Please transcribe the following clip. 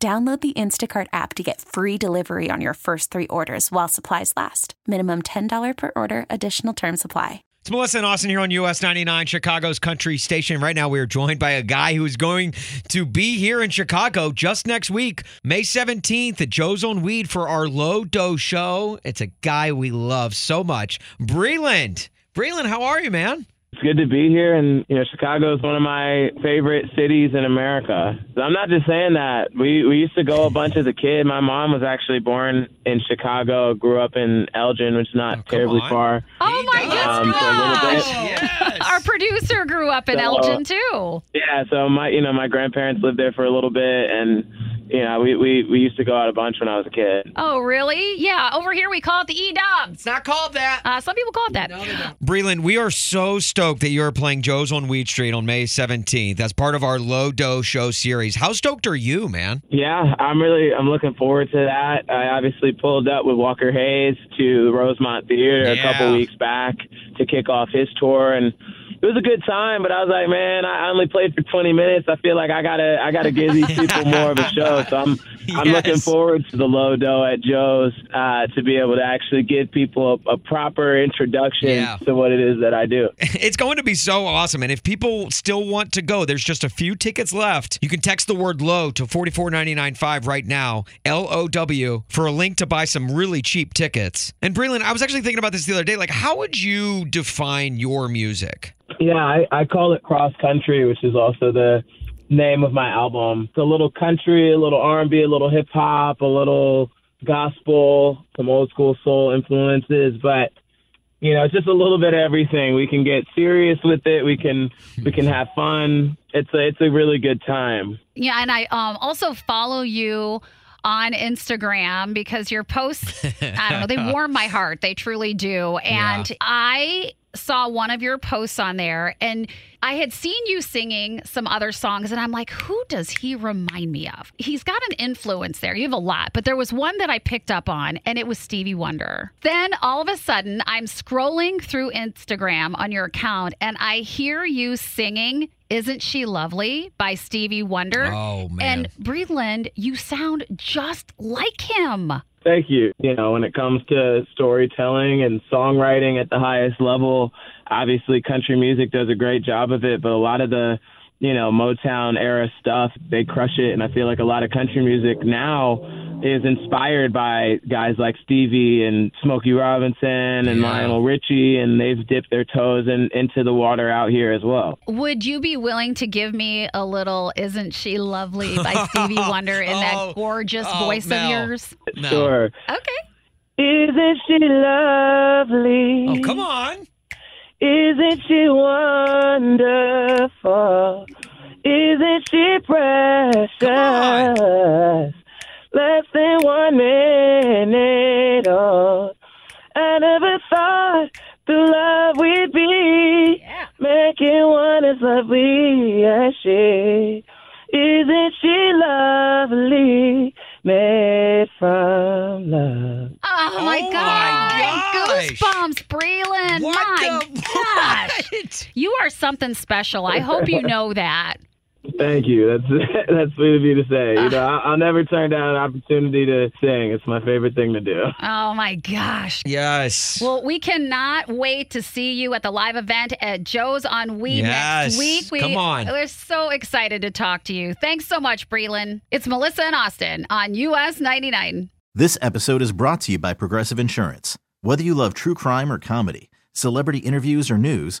Download the Instacart app to get free delivery on your first three orders while supplies last. Minimum $10 per order, additional term supply. It's Melissa and Austin here on US 99, Chicago's country station. Right now, we are joined by a guy who's going to be here in Chicago just next week, May 17th at Joe's on Weed for our low dough show. It's a guy we love so much, Breland. Breland, how are you, man? It's good to be here, and you know, Chicago is one of my favorite cities in America. I'm not just saying that. We we used to go a bunch as a kid. My mom was actually born in Chicago, grew up in Elgin, which is not Oh, terribly on. far. Oh my Um, so a little bit. Yes. Our producer grew up in So, Elgin too. Yeah, so my you know my grandparents lived there for a little bit, and you know we we, we used to go out a bunch when I was a kid. Oh, really? Yeah. Over here we call it the E Dubs. It's not called that. Uh, some people call it that. Breland, we are so stoked that you're playing Joe's on Weed Street on May 17th as part of our low dough show series. How stoked are you, man? Yeah, I'm really I'm looking forward to that. I obviously pulled up with Walker Hayes to Rosemont Theater a couple weeks back to kick off his tour and it was a good time, but I was like, man, I only played for 20 minutes. I feel like I gotta, I gotta give these people more of a show. So I'm, I'm looking forward to the low dough at Joe's uh, to be able to actually give people a, a proper introduction Yeah. to what it is that I do. It's going to be so awesome. And if people still want to go, there's just a few tickets left. You can text the word low to 44995 right now, L O W, for a link to buy some really cheap tickets. And Breland, I was actually thinking about this the other day. Like, how would you define your music? Yeah, I, I call it cross country, which is also the name of my album. It's a little country, a little R&B, a little hip hop, a little gospel, some old school soul influences, but you know, it's just a little bit of everything. We can get serious with it. We can we can have fun. It's a it's a really good time. Yeah, and I um also follow you on Instagram because your posts, I don't know, they warm my heart. They truly do. And I saw one of your posts on there and I had seen you singing some other songs and I'm like, who does he remind me of? He's got an influence there. You have a lot, but there was one that I picked up on and it was Stevie Wonder. Then all of a sudden, I'm scrolling through Instagram on your account and I hear you singing Isn't She Lovely by Stevie Wonder. Oh, man. And Breland, you sound just like him. Thank you. You know, when it comes to storytelling and songwriting at the highest level, obviously country music does a great job of it, but a lot of the, you know, Motown era stuff, they crush it. And I feel like a lot of country music now is inspired by guys like Stevie and Smokey Robinson and Yeah. Lionel Richie, and they've dipped their toes in, into the water out here as well. Would you be willing to give me a little Isn't She Lovely by Stevie Wonder in Oh, that gorgeous oh, voice Mel. of yours? No. Sure. Okay. Isn't she lovely? Oh, come on. Isn't she wonderful? Isn't she precious? Less than one minute old. I never thought through love we'd be making one as lovely as she. Isn't she lovely? Made from love. Oh, my Oh, my God. gosh. Goosebumps, Breland. What my the gosh. what? You are something special. I hope you know that. Thank you. That's that's sweet of you to say. You know, I, I'll never turn down an opportunity to sing. It's my favorite thing to do. Oh, my gosh. Yes. Well, we cannot wait to see you at the live event at Joe's on Weed Yes. next week. We, Come on. We're so excited to talk to you. Thanks so much, Breland. It's Melissa and Austin on US 99. This episode is brought to you by Progressive Insurance. Whether you love true crime or comedy, celebrity interviews or news,